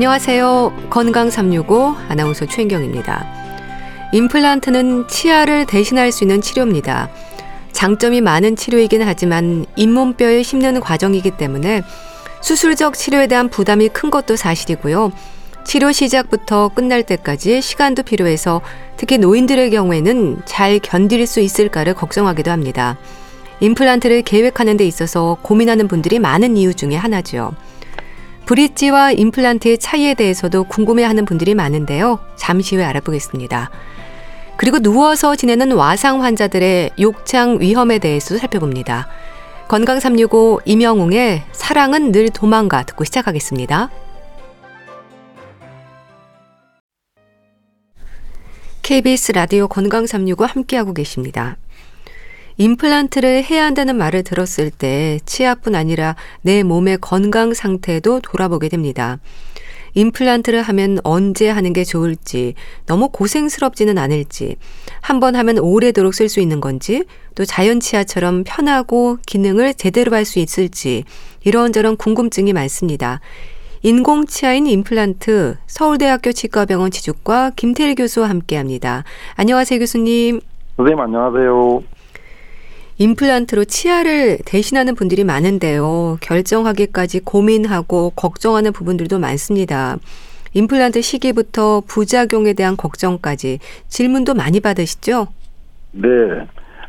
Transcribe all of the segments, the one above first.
안녕하세요. 건강 365 아나운서 최인경입니다. 임플란트는 치아를 대신할 수 있는 치료입니다. 장점이 많은 치료이긴 하지만 잇몸뼈에 심는 과정이기 때문에 수술적 치료에 대한 부담이 큰 것도 사실이고요. 치료 시작부터 끝날 때까지 시간도 필요해서 특히 노인들의 경우에는 잘 견딜 수 있을까를 걱정하기도 합니다. 임플란트를 계획하는 데 있어서 고민하는 분들이 많은 이유 중에 하나죠. 브릿지와 임플란트의 차이에 대해서도 궁금해하는 분들이 많은데요. 잠시 후에 알아보겠습니다. 그리고 누워서 지내는 와상 환자들의 욕창 위험에 대해서 살펴봅니다. 건강 365 임영웅의 사랑은 늘 도망가 듣고 시작하겠습니다. KBS 라디오 건강 365 함께하고 계십니다. 임플란트를 해야 한다는 말을 들었을 때 치아뿐 아니라 내 몸의 건강 상태도 돌아보게 됩니다. 임플란트를 하면 언제 하는 게 좋을지, 너무 고생스럽지는 않을지, 한 번 하면 오래도록 쓸 수 있는 건지, 또 자연 치아처럼 편하고 기능을 제대로 할 수 있을지, 이런저런 궁금증이 많습니다. 인공 치아인 임플란트 서울대학교 치과병원 지주과 김태일 교수와 함께 합니다. 안녕하세요, 교수님. 선생님, 안녕하세요. 임플란트로 치아를 대신하는 분들이 많은데요. 결정하기까지 고민하고 걱정하는 부분들도 많습니다. 임플란트 시기부터 부작용에 대한 걱정까지 질문도 많이 받으시죠? 네.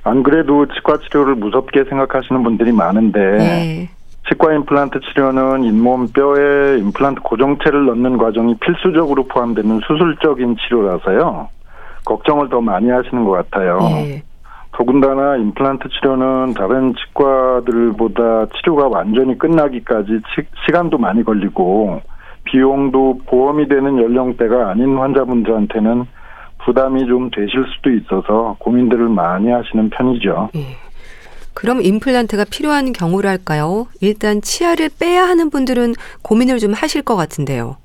안 그래도 치과 치료를 무섭게 생각하시는 분들이 많은데 네. 치과 임플란트 치료는 잇몸 뼈에 임플란트 고정체를 넣는 과정이 필수적으로 포함되는 수술적인 치료라서요. 걱정을 더 많이 하시는 것 같아요. 네. 더군다나 임플란트 치료는 다른 치과들보다 치료가 완전히 끝나기까지 시, 간도 많이 걸리고 비용도 보험이 되는 연령대가 아닌 환자분들한테는 부담이 좀 되실 수도 있어서 고민들을 많이 하시는 편이죠. 예. 그럼 임플란트가 필요한 경우랄까요? 일단 치아를 빼야 하는 분들은 고민을 좀 하실 것 같은데요.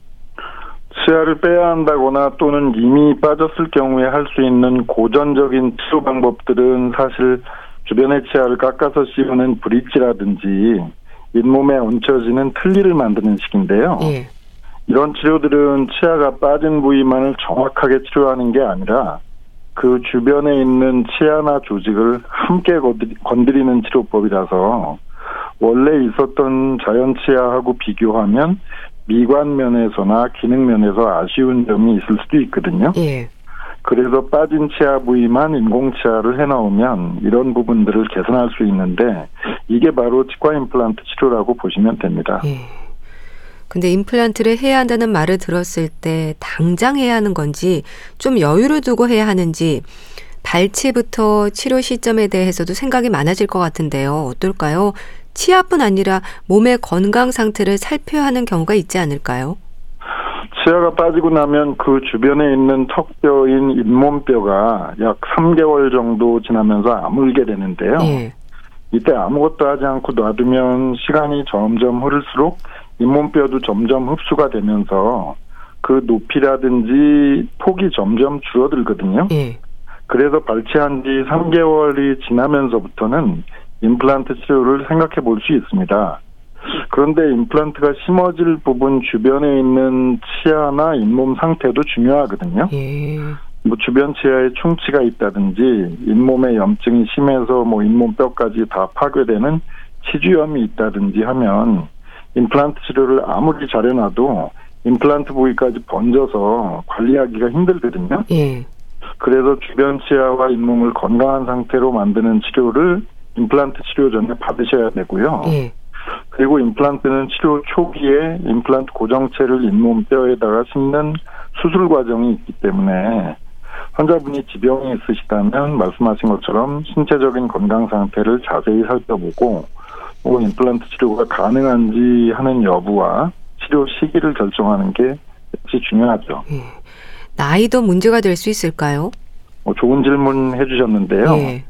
치아를 빼야 한다거나 또는 이미 빠졌을 경우에 할 수 있는 고전적인 치료 방법들은 사실 주변의 치아를 깎아서 씌우는 브릿지라든지 잇몸에 얹혀지는 틀니를 만드는 식인데요. 예. 이런 치료들은 치아가 빠진 부위만을 정확하게 치료하는 게 아니라 그 주변에 있는 치아나 조직을 함께 건드리는 치료법이라서 원래 있었던 자연 치아하고 비교하면 미관 면에서나 기능 면에서 아쉬운 점이 있을 수도 있거든요. 예. 그래서 빠진 치아 부위만 인공 치아를 해놓으면 이런 부분들을 개선할 수 있는데 이게 바로 치과 임플란트 치료라고 보시면 됩니다. 예. 근데 임플란트를 해야 한다는 말을 들었을 때 당장 해야 하는 건지 좀 여유를 두고 해야 하는지 발치부터 치료 시점에 대해서도 생각이 많아질 것 같은데요. 어떨까요? 치아뿐 아니라 몸의 건강 상태를 살펴야 하는 경우가 있지 않을까요? 치아가 빠지고 나면 그 주변에 있는 턱뼈인 잇몸뼈가 약 3개월 정도 지나면서 아물게 되는데요. 예. 이때 아무것도 하지 않고 놔두면 시간이 점점 흐를수록 잇몸뼈도 점점 흡수가 되면서 그 높이라든지 폭이 점점 줄어들거든요. 예. 그래서 발치한 지 3개월이 지나면서부터는 임플란트 치료를 생각해 볼 수 있습니다. 그런데 임플란트가 심어질 부분 주변에 있는 치아나 잇몸 상태도 중요하거든요. 예. 뭐 주변 치아에 충치가 있다든지 잇몸에 염증이 심해서 뭐 잇몸 뼈까지 다 파괴되는 치주염이 있다든지 하면 임플란트 치료를 아무리 잘해놔도 임플란트 부위까지 번져서 관리하기가 힘들거든요. 예. 그래서 주변 치아와 잇몸을 건강한 상태로 만드는 치료를 임플란트 치료 전에 받으셔야 되고요. 예. 그리고 임플란트는 치료 초기에 임플란트 고정체를 잇몸 뼈에다가 심는 수술 과정이 있기 때문에 환자분이 지병이 있으시다면 말씀하신 것처럼 신체적인 건강 상태를 자세히 살펴보고 혹은 임플란트 치료가 가능한지 하는 여부와 치료 시기를 결정하는 게 역시 중요하죠. 예. 나이도 문제가 될 수 있을까요? 뭐 좋은 질문 해주셨는데요. 예.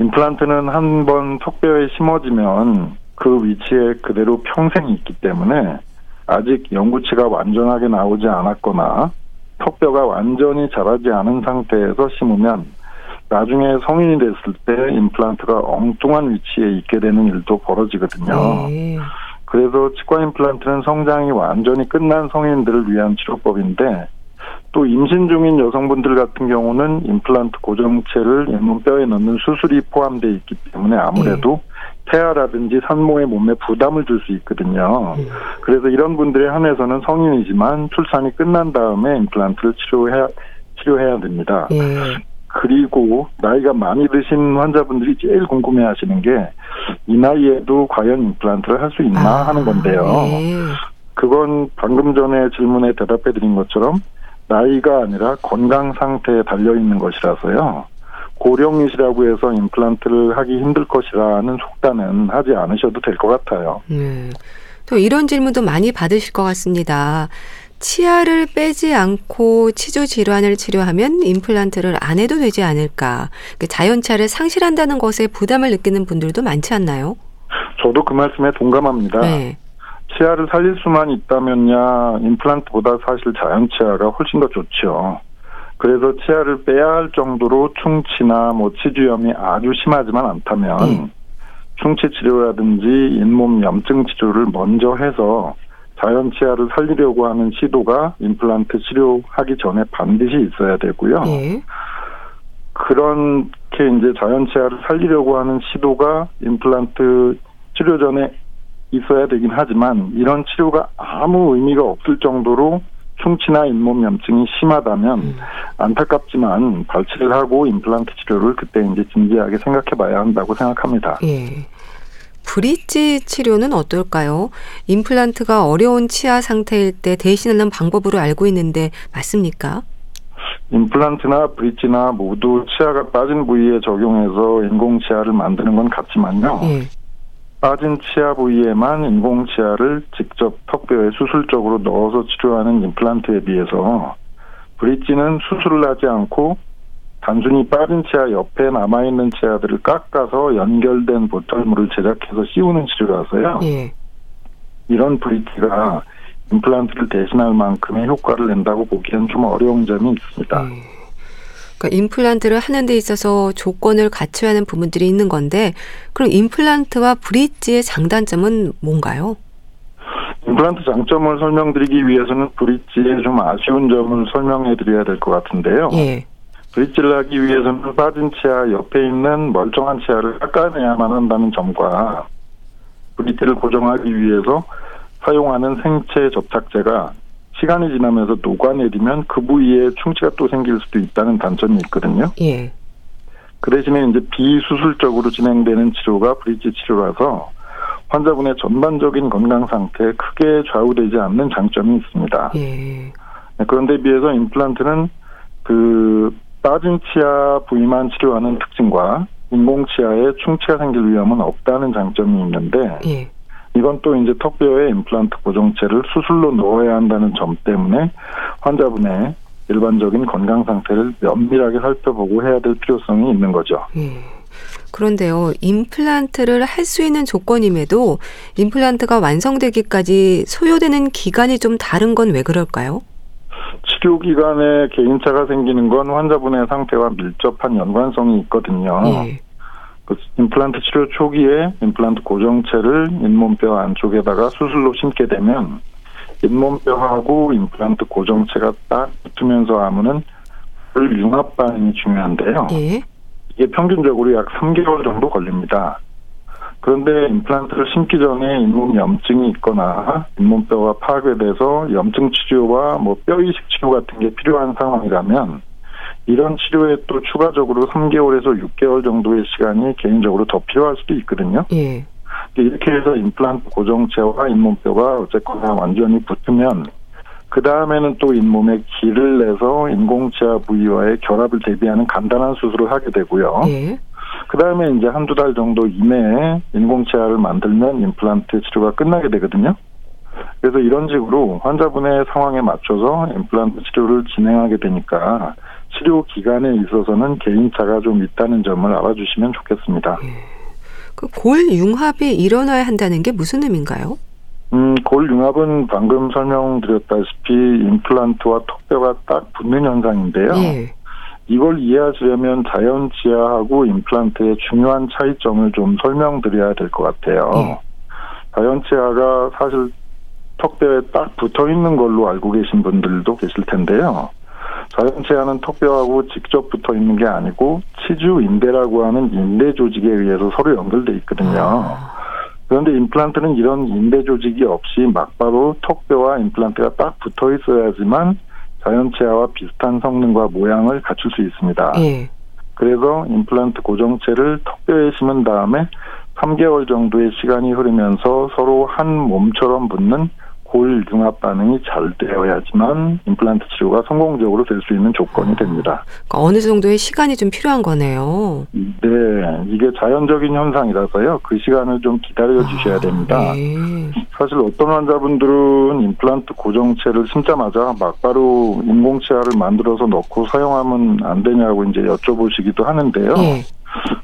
임플란트는 한 번 턱뼈에 심어지면 그 위치에 그대로 평생 있기 때문에 아직 영구치가 완전하게 나오지 않았거나 턱뼈가 완전히 자라지 않은 상태에서 심으면 나중에 성인이 됐을 때 임플란트가 엉뚱한 위치에 있게 되는 일도 벌어지거든요. 네. 그래서 치과 임플란트는 성장이 완전히 끝난 성인들을 위한 치료법인데 또 임신 중인 여성분들 같은 경우는 임플란트 고정체를 잇몸뼈에 넣는 수술이 포함되어 있기 때문에 아무래도 네. 폐하라든지 산모의 몸에 부담을 줄 수 있거든요. 네. 그래서 이런 분들에 한해서는 성인이지만 출산이 끝난 다음에 임플란트를 치료해야 치료해야 됩니다. 네. 그리고 나이가 많이 드신 환자분들이 제일 궁금해 하시는 게 이 나이에도 과연 임플란트를 할 수 있나 아, 하는 건데요. 네. 그건 방금 전에 질문에 대답해 드린 것처럼 나이가 아니라 건강 상태에 달려 있는 것이라서요. 고령이시라고 해서 임플란트를 하기 힘들 것이라는 속단은 하지 않으셔도 될 것 같아요. 네. 또 이런 질문도 많이 받으실 것 같습니다. 치아를 빼지 않고 치주 질환을 치료하면 임플란트를 안 해도 되지 않을까? 그 자연차를 상실한다는 것에 부담을 느끼는 분들도 많지 않나요? 저도 그 말씀에 동감합니다. 네. 치아를 살릴 수만 있다면야 임플란트보다 사실 자연 치아가 훨씬 더 좋죠. 그래서 치아를 빼야 할 정도로 충치나 뭐 치주염이 아주 심하지만 않다면 음. 충치 치료라든지 잇몸 염증 치료를 먼저 해서 자연 치아를 살리려고 하는 시도가 임플란트 치료하기 전에 반드시 있어야 되고요. 네. 그렇게 이제 자연 치아를 살리려고 하는 시도가 임플란트 치료 전에 있어야 되긴 하지만 이런 치료가 아무 의미가 없을 정도로 충치나 잇몸 염증이 심하다면 음. 안타깝지만 발치를 하고 임플란트 치료를 그때 이제 진지하게 생각해 봐야 한다고 생각합니다. 예. 브릿지 치료는 어떨까요? 임플란트가 어려운 치아 상태일 때 대신하는 방법으로 알고 있는데 맞습니까? 임플란트나 브릿지나 모두 치아가 빠진 부위에 적용해서 인공 치아를 만드는 건 같지만요. 예. 빠진 치아 부위에만 인공 치아를 직접 턱뼈에 수술적으로 넣어서 치료하는 임플란트에 비해서 브릿지는 수술을 하지 않고 단순히 빠진 치아 옆에 남아있는 치아들을 깎아서 연결된 보철물을 제작해서 씌우는 치료라서요. 예. 이런 브릿지가 임플란트를 대신할 만큼의 효과를 낸다고 보기엔 좀 어려운 점이 있습니다. 예. 그러니까 임플란트를 하는 데 있어서 조건을 갖춰야 하는 부분들이 있는 건데 그럼 임플란트와 브릿지의 장단점은 뭔가요? 임플란트 장점을 설명드리기 위해서는 브릿지의 좀 아쉬운 점을 설명해 드려야 될 것 같은데요. 예. 브릿지를 하기 위해서는 빠진 치아 옆에 있는 멀쩡한 치아를 깎아내야만 한다는 점과 브릿지를 고정하기 위해서 사용하는 생체 접착제가 시간이 지나면서 녹아내리면 그 부위에 충치가 또 생길 수도 있다는 단점이 있거든요. 예. 그 대신에 이제 비수술적으로 진행되는 치료가 브릿지 치료라서 환자분의 전반적인 건강 상태에 크게 좌우되지 않는 장점이 있습니다. 예. 네, 그런데 비해서 임플란트는 그 빠진 치아 부위만 치료하는 특징과 인공 치아에 충치가 생길 위험은 없다는 장점이 있는데 예. 이건 또 이제 턱뼈에 임플란트 고정체를 수술로 넣어야 한다는 점 때문에 환자분의 일반적인 건강 상태를 면밀하게 살펴보고 해야 될 필요성이 있는 거죠. 예. 그런데요, 임플란트를 할 수 있는 조건임에도 임플란트가 완성되기까지 소요되는 기간이 좀 다른 건 왜 그럴까요? 치료 기간에 개인차가 생기는 건 환자분의 상태와 밀접한 연관성이 있거든요. 예. 그 임플란트 치료 초기에 임플란트 고정체를 잇몸뼈 안쪽에다가 수술로 심게 되면 잇몸뼈하고 임플란트 고정체가 딱 붙으면서 아무는 융합 반응이 중요한데요. 예. 이게 평균적으로 약 3개월 정도 걸립니다. 그런데 임플란트를 심기 전에 잇몸 염증이 있거나 잇몸뼈가 파괴돼서 염증 치료와 뭐 뼈 이식 치료 같은 게 필요한 상황이라면 이런 치료에 또 추가적으로 3개월에서 6개월 정도의 시간이 개인적으로 더 필요할 수도 있거든요. 예. 이렇게 해서 임플란트 고정체와 잇몸뼈가 어쨌거나 완전히 붙으면 그 다음에는 또 잇몸에 길을 내서 인공치아 부위와의 결합을 대비하는 간단한 수술을 하게 되고요. 예. 그 다음에 이제 한두 달 정도 이내에 인공치아를 만들면 임플란트 치료가 끝나게 되거든요. 그래서 이런 식으로 환자분의 상황에 맞춰서 임플란트 치료를 진행하게 되니까 치료 기간에 있어서는 개인차가 좀 있다는 점을 알아주시면 좋겠습니다. 예. 그 골 융합이 일어나야 한다는 게 무슨 의미인가요? 음, 골 융합은 방금 설명드렸다시피 임플란트와 턱뼈가 딱 붙는 현상인데요. 예. 이걸 이해하시려면 자연 치아하고 임플란트의 중요한 차이점을 좀 설명드려야 될 것 같아요. 예. 자연 치아가 사실 턱뼈에 딱 붙어 있는 걸로 알고 계신 분들도 계실 텐데요. 자연치아는 턱뼈하고 직접 붙어 있는 게 아니고 치주 인대라고 하는 인대 조직에 의해서 서로 연결돼 있거든요. 아. 그런데 임플란트는 이런 인대 조직이 없이 막바로 턱뼈와 임플란트가 딱 붙어 있어야지만 자연치아와 비슷한 성능과 모양을 갖출 수 있습니다. 예. 그래서 임플란트 고정체를 턱뼈에 심은 다음에 3개월 정도의 시간이 흐르면서 서로 한 몸처럼 붙는 골 융합 반응이 잘 되어야지만 임플란트 치료가 성공적으로 될 수 있는 조건이 됩니다. 그러니까 어느 정도의 시간이 좀 필요한 거네요. 네, 이게 자연적인 현상이라서요. 그 시간을 좀 기다려 주셔야 아, 됩니다. 아, 네. 사실 어떤 환자분들은 임플란트 고정체를 심자마자 막바로 인공치아를 만들어서 넣고 사용하면 안 되냐고 이제 여쭤보시기도 하는데요. 네.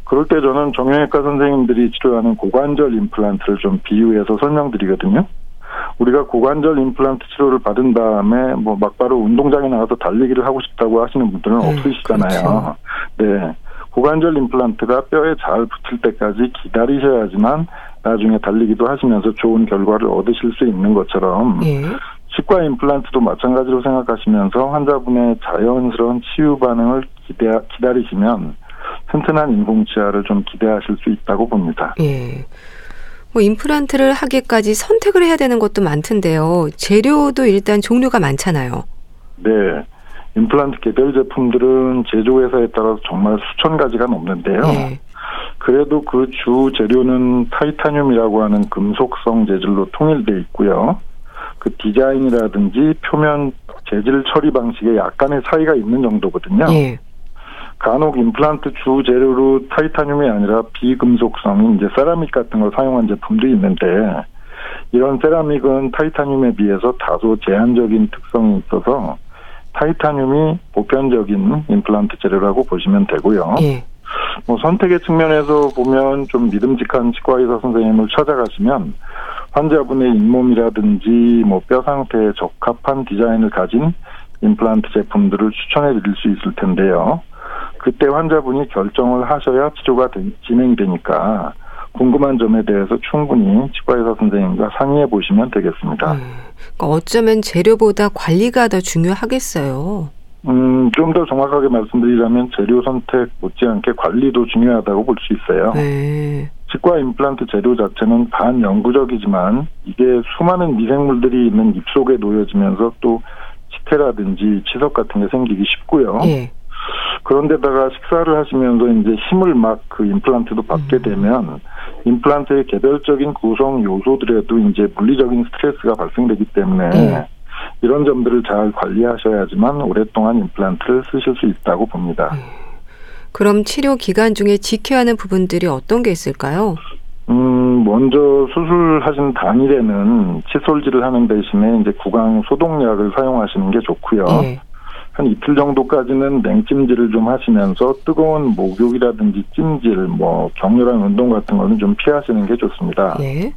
그럴 때 저는 정형외과 선생님들이 치료하는 고관절 임플란트를 좀 비유해서 설명드리거든요. 우리가 고관절 임플란트 치료를 받은 다음에 뭐 막바로 운동장에 나가서 달리기를 하고 싶다고 하시는 분들은 네, 없으시잖아요. 그렇죠. 네. 고관절 임플란트가 뼈에 잘 붙을 때까지 기다리셔야지만 나중에 달리기도 하시면서 좋은 결과를 얻으실 수 있는 것처럼 예. 치과 임플란트도 마찬가지로 생각하시면서 환자분의 자연스러운 치유 반응을 기대, 기다리시면 튼튼한 인공치아를 좀 기대하실 수 있다고 봅니다. 예. 뭐 임플란트를 하기까지 선택을 해야 되는 것도 많던데요. 재료도 일단 종류가 많잖아요. 네. 임플란트 개별 제품들은 제조회사에 따라서 정말 수천 가지가 넘는데요. 네. 그래도 그 주 재료는 타이타늄이라고 하는 금속성 재질로 통일돼 있고요. 그 디자인이라든지 표면 재질 처리 방식에 약간의 차이가 있는 정도거든요. 네. 간혹 임플란트 주 재료로 타이타늄이 아니라 비금속성인 이제 세라믹 같은 걸 사용한 제품도 있는데 이런 세라믹은 타이타늄에 비해서 다소 제한적인 특성이 있어서 타이타늄이 보편적인 임플란트 재료라고 보시면 되고요. 예. 뭐 선택의 측면에서 보면 좀 믿음직한 치과 의사 선생님을 찾아가시면 환자분의 잇몸이라든지 뭐 뼈 상태에 적합한 디자인을 가진 임플란트 제품들을 추천해 드릴 수 있을 텐데요. 그때 환자분이 결정을 하셔야 치료가 진행이 되니까 궁금한 점에 대해서 충분히 치과의사 선생님과 상의해 보시면 되겠습니다. 음, 그러니까 어쩌면 재료보다 관리가 더 중요하겠어요. 음, 좀 더 정확하게 말씀드리자면 재료 선택 못지않게 관리도 중요하다고 볼 수 있어요. 네. 치과 임플란트 재료 자체는 반영구적이지만 이게 수많은 미생물들이 있는 입 속에 놓여지면서 또 치태라든지 치석 같은 게 생기기 쉽고요. 네. 그런데다가 식사를 하시면서 이제 힘을 막 그 임플란트도 받게 음. 되면 임플란트의 개별적인 구성 요소들에도 이제 물리적인 스트레스가 발생되기 때문에 네. 이런 점들을 잘 관리하셔야지만 오랫동안 임플란트를 쓰실 수 있다고 봅니다. 네. 그럼 치료 기간 중에 지켜야 하는 부분들이 어떤 게 있을까요? 음, 먼저 수술하신 당일에는 칫솔질을 하는 대신에 이제 구강 소독약을 사용하시는 게 좋고요. 네. 한 이틀 정도까지는 냉찜질을 좀 하시면서 뜨거운 목욕이라든지 찜질, 뭐 격렬한 운동 같은 거는 좀 피하시는 게 좋습니다. 네.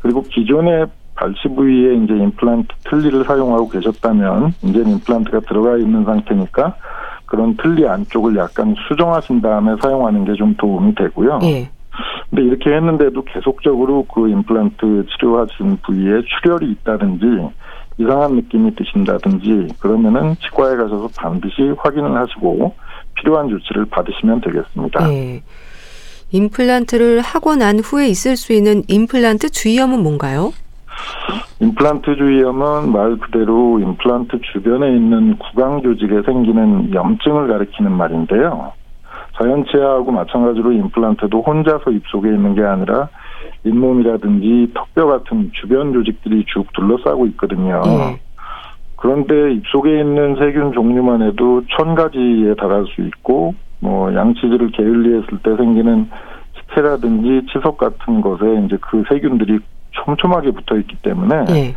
그리고 기존의 발치 부위에 이제 임플란트 틀니를 사용하고 계셨다면 이제 임플란트가 들어가 있는 상태니까 그런 틀니 안쪽을 약간 수정하신 다음에 사용하는 게 좀 도움이 되고요. 네. 근데 이렇게 했는데도 계속적으로 그 임플란트 치료하신 부위에 출혈이 있다든지 이상한 느낌이 드신다든지 그러면은 치과에 가셔서 반드시 확인을 하시고 필요한 조치를 받으시면 되겠습니다. 네. 임플란트를 하고 난 후에 있을 수 있는 임플란트 주의염은 뭔가요? 임플란트 주의염은 말 그대로 임플란트 주변에 있는 구강 조직에 생기는 염증을 가리키는 말인데요. 자연치아하고 마찬가지로 임플란트도 혼자서 입속에 있는 게 아니라 잇몸이라든지 턱뼈 같은 주변 조직들이 쭉 둘러싸고 있거든요. 네. 그런데 입속에 있는 세균 종류만 해도 천 가지에 달할 수 있고 뭐 양치질을 게을리했을 때 생기는 식체라든지 치석 같은 것에 이제 그 세균들이 촘촘하게 붙어 있기 때문에 네.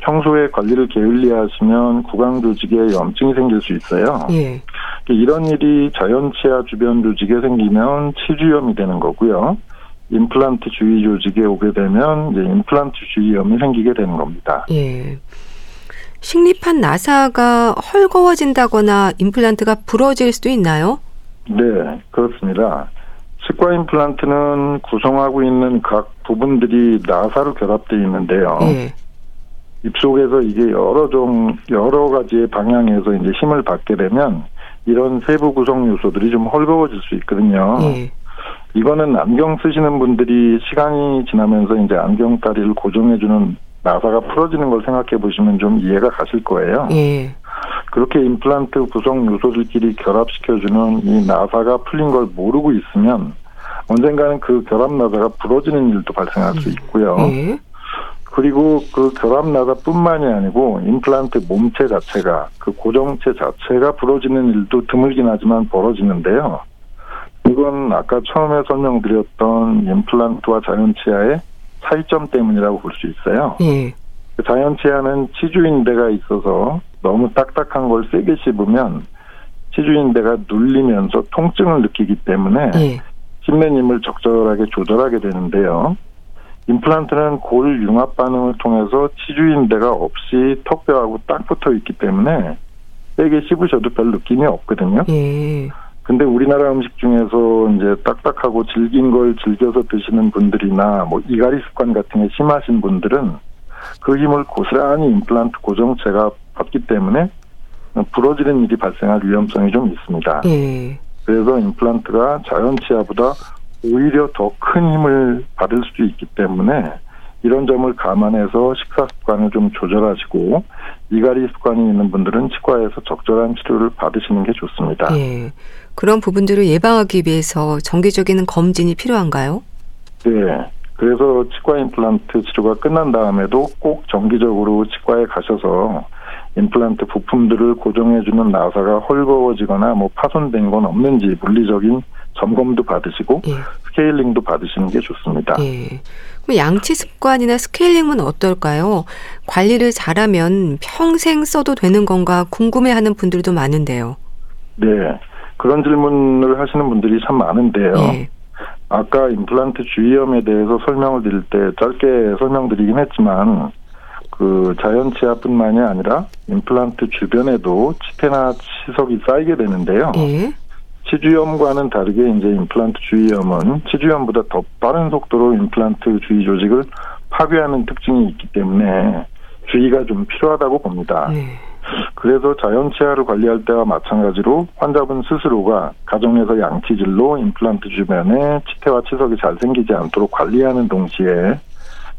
평소에 관리를 게을리 하시면 구강 조직에 염증이 생길 수 있어요. 예. 이런 일이 자연치아 주변 조직에 생기면 치주염이 되는 거고요. 임플란트 주위 조직에 오게 되면 이제 임플란트 주위염이 생기게 되는 겁니다. 예. 식립한 나사가 헐거워진다거나 임플란트가 부러질 수도 있나요? 네, 그렇습니다. 치과 임플란트는 구성하고 있는 각 부분들이 나사로 결합되어 있는데요. 예. 입속에서 이게 여러 종 여러 가지의 방향에서 이제 힘을 받게 되면 이런 세부 구성 요소들이 좀 헐거워질 수 있거든요. 예. 이거는 안경 쓰시는 분들이 시간이 지나면서 이제 안경 다리를 고정해주는 나사가 풀어지는 걸 생각해 보시면 좀 이해가 가실 거예요. 예. 그렇게 임플란트 구성 요소들끼리 결합시켜주는 이 나사가 풀린 걸 모르고 있으면 언젠가는 그 결합 나사가 부러지는 일도 발생할 수 있고요. 예. 그리고 그 결합 나사뿐만이 아니고 임플란트 몸체 자체가 그 고정체 자체가 부러지는 일도 드물긴 하지만 벌어지는데요. 이건 아까 처음에 설명드렸던 임플란트와 자연치아의 차이점 때문이라고 볼 수 있어요. 예. 그 자연치아는 치주인대가 있어서 너무 딱딱한 걸 세게 씹으면 치주인대가 눌리면서 통증을 느끼기 때문에 예. 씹는 힘을 적절하게 조절하게 되는데요. 임플란트는 골 융합 반응을 통해서 치주인대가 없이 턱뼈하고 딱 붙어 있기 때문에 세게 씹으셔도 별 느낌이 없거든요. 예. 근데 우리나라 음식 중에서 이제 딱딱하고 질긴 걸 즐겨서 드시는 분들이나 뭐 이갈이 습관 같은 게 심하신 분들은 그 힘을 고스란히 임플란트 고정체가 받기 때문에 부러지는 일이 발생할 위험성이 좀 있습니다. 예. 그래서 임플란트가 자연 치아보다 오히려 더 큰 힘을 받을 수도 있기 때문에 이런 점을 감안해서 식사 습관을 좀 조절하시고 이갈이 습관이 있는 분들은 치과에서 적절한 치료를 받으시는 게 좋습니다. 예. 그런 부분들을 예방하기 위해서 정기적인 검진이 필요한가요? 네. 그래서 치과 임플란트 치료가 끝난 다음에도 꼭 정기적으로 치과에 가셔서 임플란트 부품들을 고정해주는 나사가 헐거워지거나 뭐 파손된 건 없는지 물리적인 점검도 받으시고 예. 스케일링도 받으시는 게 좋습니다. 예. 양치 습관이나 스케일링은 어떨까요? 관리를 잘하면 평생 써도 되는 건가 궁금해하는 분들도 많은데요. 네, 그런 질문을 하시는 분들이 참 많은데요. 예. 아까 임플란트 주의염에 대해서 설명을 드릴 때 짧게 설명드리긴 했지만 그 자연 치아뿐만이 아니라 임플란트 주변에도 치태나 치석이 쌓이게 되는데요. 예. 치주염과는 다르게 이제 임플란트 주위염은 치주염보다 더 빠른 속도로 임플란트 주위 조직을 파괴하는 특징이 있기 때문에 주의가 좀 필요하다고 봅니다. 네. 그래서 자연치아를 관리할 때와 마찬가지로 환자분 스스로가 가정에서 양치질로 임플란트 주변에 치태와 치석이 잘 생기지 않도록 관리하는 동시에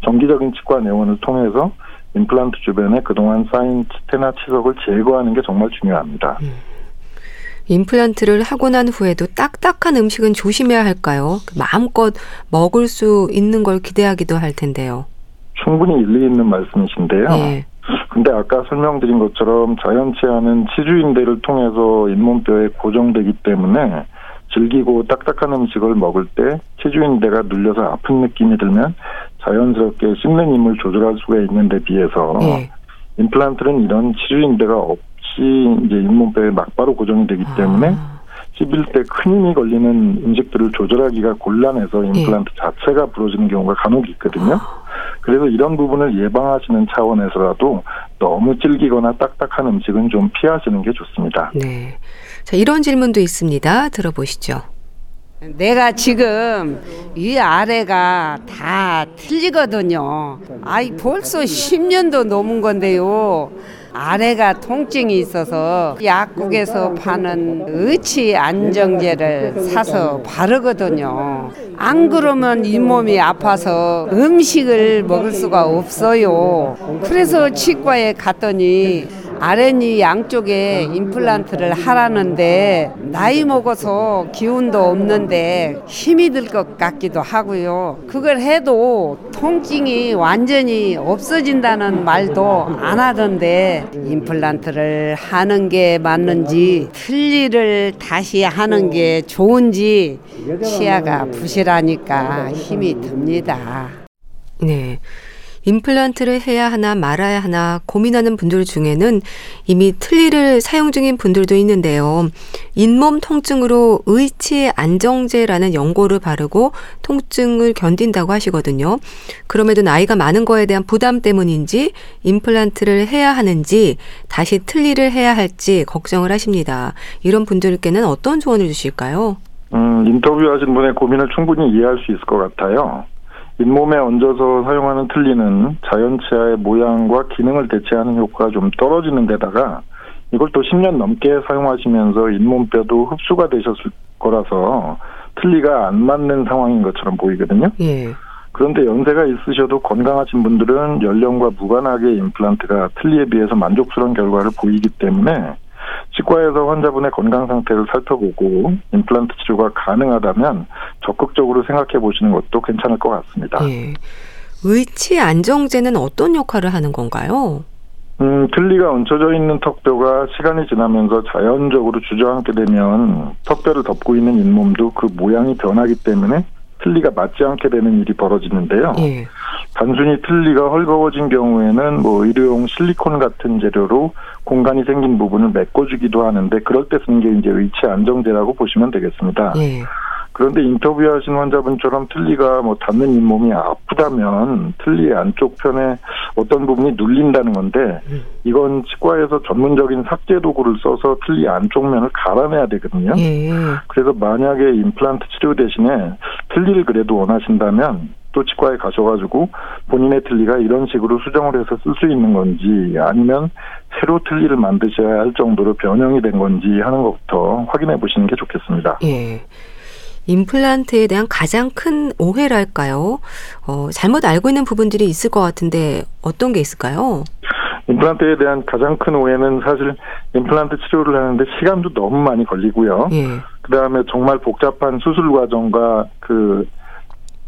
정기적인 치과 내원을 통해서 임플란트 주변에 그동안 쌓인 치태나 치석을 제거하는 게 정말 중요합니다. 음. 임플란트를 하고 난 후에도 딱딱한 음식은 조심해야 할까요? 마음껏 먹을 수 있는 걸 기대하기도 할 텐데요. 충분히 일리 있는 말씀이신데요. 네. 근데 아까 설명드린 것처럼 자연치아는 치주인대를 통해서 잇몸뼈에 고정되기 때문에 질기고 딱딱한 음식을 먹을 때 치주인대가 눌려서 아픈 느낌이 들면 자연스럽게 씹는 힘을 조절할 수가 있는데 비해서 네. 임플란트는 이런 치주인대가 없없 이 이제 잇몸뼈에 막바로 고정이 되기 때문에 아. 씹을 때 큰 힘이 걸리는 음식들을 조절하기가 곤란해서 임플란트 예. 자체가 부러지는 경우가 간혹 있거든요. 그래서 이런 부분을 예방하시는 차원에서라도 너무 질기거나 딱딱한 음식은 좀 피하시는 게 좋습니다. 네. 자, 이런 질문도 있습니다. 들어보시죠. 내가 지금 이 아래가 다 틀리거든요. 아이 벌써 10년도 넘은 건데요. 아래가 통증이 있어서 약국에서 파는 의치 안정제를 사서 바르거든요. 안 그러면 잇몸이 아파서 음식을 먹을 수가 없어요. 그래서 치과에 갔더니 아랫니 양쪽에 임플란트를 하라는데 나이 먹어서 기운도 없는데 힘이 들 것 같기도 하고요. 그걸 해도 통증이 완전히 없어진다는 말도 안 하던데 임플란트를 하는 게 맞는지 틀니를 다시 하는 게 좋은지 치아가 부실하니까 힘이 듭니다. 네. 임플란트를 해야 하나 말아야 하나 고민하는 분들 중에는 이미 틀니를 사용 중인 분들도 있는데요. 잇몸 통증으로 의치 안정제라는 연고를 바르고 통증을 견딘다고 하시거든요. 그럼에도 나이가 많은 거에 대한 부담 때문인지 임플란트를 해야 하는지 다시 틀니를 해야 할지 걱정을 하십니다. 이런 분들께는 어떤 조언을 주실까요? 음, 인터뷰하신 분의 고민을 충분히 이해할 수 있을 것 같아요. 잇몸에 얹어서 사용하는 틀니는 자연 치아의 모양과 기능을 대체하는 효과가 좀 떨어지는 데다가 이걸 또 10년 넘게 사용하시면서 잇몸뼈도 흡수가 되셨을 거라서 틀니가 안 맞는 상황인 것처럼 보이거든요. 예. 그런데 연세가 있으셔도 건강하신 분들은 연령과 무관하게 임플란트가 틀니에 비해서 만족스러운 결과를 보이기 때문에 치과에서 환자분의 건강 상태를 살펴보고 임플란트 치료가 가능하다면 적극적으로 생각해 보시는 것도 괜찮을 것 같습니다. 예. 의치 안정제는 어떤 역할을 하는 건가요? 음, 틀니가 얹혀져 있는 턱뼈가 시간이 지나면서 자연적으로 주저앉게 되면 턱뼈를 덮고 있는 잇몸도 그 모양이 변하기 때문에 틀니가 맞지 않게 되는 일이 벌어지는데요. 예. 단순히 틀니가 헐거워진 경우에는 뭐 의료용 실리콘 같은 재료로 공간이 생긴 부분을 메꿔주기도 하는데 그럴 때 쓰는 게 이제 의치 안정제라고 보시면 되겠습니다. 예. 그런데 인터뷰하신 환자분처럼 틀니가 뭐 닿는 잇몸이 아프다면 틀니 안쪽 편에 어떤 부분이 눌린다는 건데 이건 치과에서 전문적인 삭제 도구를 써서 틀니 안쪽 면을 갈아내야 되거든요. 예. 그래서 만약에 임플란트 치료 대신에 틀 니를 그래도 원하신다면 또 치과에 가셔가지고 본인의 틀니가 이런 식으로 수정을 해서 쓸 수 있는 건지 아니면 새로 틀니를 만드셔야 할 정도로 변형이 된 건지 하는 것부터 확인해 보시는 게 좋겠습니다. 예. 임플란트에 대한 가장 큰 오해랄까요? 어, 잘못 알고 있는 부분들이 있을 것 같은데 어떤 게 있을까요? 임플란트에 대한 가장 큰 오해는 사실 임플란트 치료를 하는데 시간도 너무 많이 걸리고요. 예. 그다음에 정말 복잡한 수술 과정과 그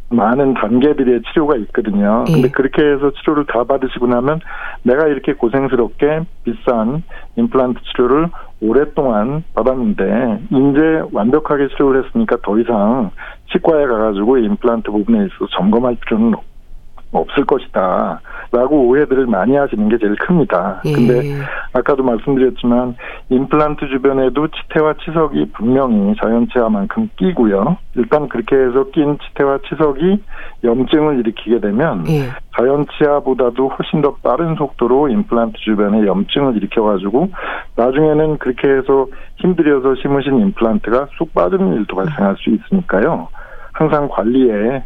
많은 단계들의 치료가 있거든요. 예. 근데 그렇게 해서 치료를 다 받으시고 나면 내가 이렇게 고생스럽게 비싼 임플란트 치료를 오랫동안 받았는데 이제 완벽하게 치료를 했으니까 더 이상 치과에 가가지고 임플란트 부분에 있어서 점검할 필요는 없을 것이다. 라고 오해들을 많이 하시는 게 제일 큽니다. 예. 근데 아까도 말씀드렸지만 임플란트 주변에도 치태와 치석이 분명히 자연치아만큼 끼고요. 일단 그렇게 해서 낀 치태와 치석이 염증을 일으키게 되면 예. 자연치아보다도 훨씬 더 빠른 속도로 임플란트 주변에 염증을 일으켜가지고 나중에는 그렇게 해서 힘들여서 심으신 임플란트가 쑥 빠지는 일도 발생할 수 있으니까요. 항상 관리에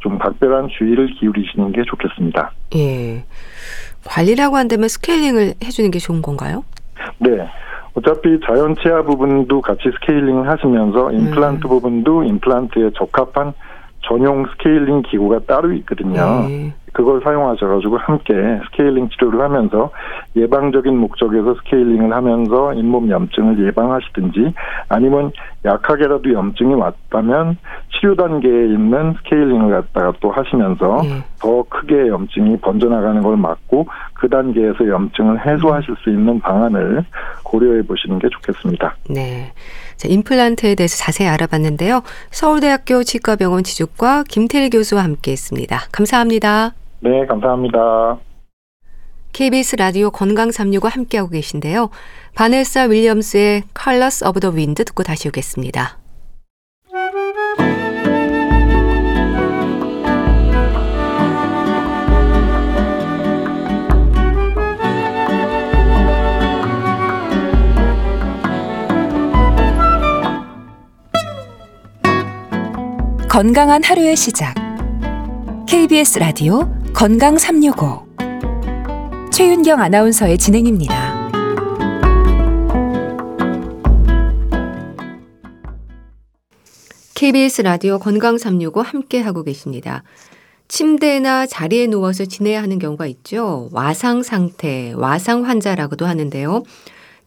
좀 각별한 주의를 기울이시는 게 좋겠습니다. 예. 관리라고 한다면 스케일링을 해주는 게 좋은 건가요? 네. 어차피 자연 치아 부분도 같이 스케일링을 하시면서 임플란트 음. 부분도 임플란트에 적합한 전용 스케일링 기구가 따로 있거든요. 네. 그걸 사용하셔가지고 함께 스케일링 치료를 하면서 예방적인 목적에서 스케일링을 하면서 잇몸 염증을 예방하시든지 아니면 약하게라도 염증이 왔다면 치료 단계에 있는 스케일링을 갖다가 또 하시면서 네. 더 크게 염증이 번져나가는 걸 막고 그 단계에서 염증을 해소하실 수 있는 방안을 고려해 보시는 게 좋겠습니다. 네. 자, 임플란트에 대해서 자세히 알아봤는데요. 서울대학교 치과병원 지주과 김태일 교수와 함께 했습니다. 감사합니다. 네, 감사합니다. KBS 라디오 건강 365 함께하고 계신데요. 바네사 윌리엄스의 Colors of the Wind 듣고 다시 오겠습니다. 건강한 하루의 시작. KBS 라디오 건강 365. 최윤경 아나운서의 진행입니다. KBS 라디오 건강 365 함께 하고 계십니다. 침대나 자리에 누워서 지내야 하는 경우가 있죠. 와상 상태, 와상 환자라고도 하는데요.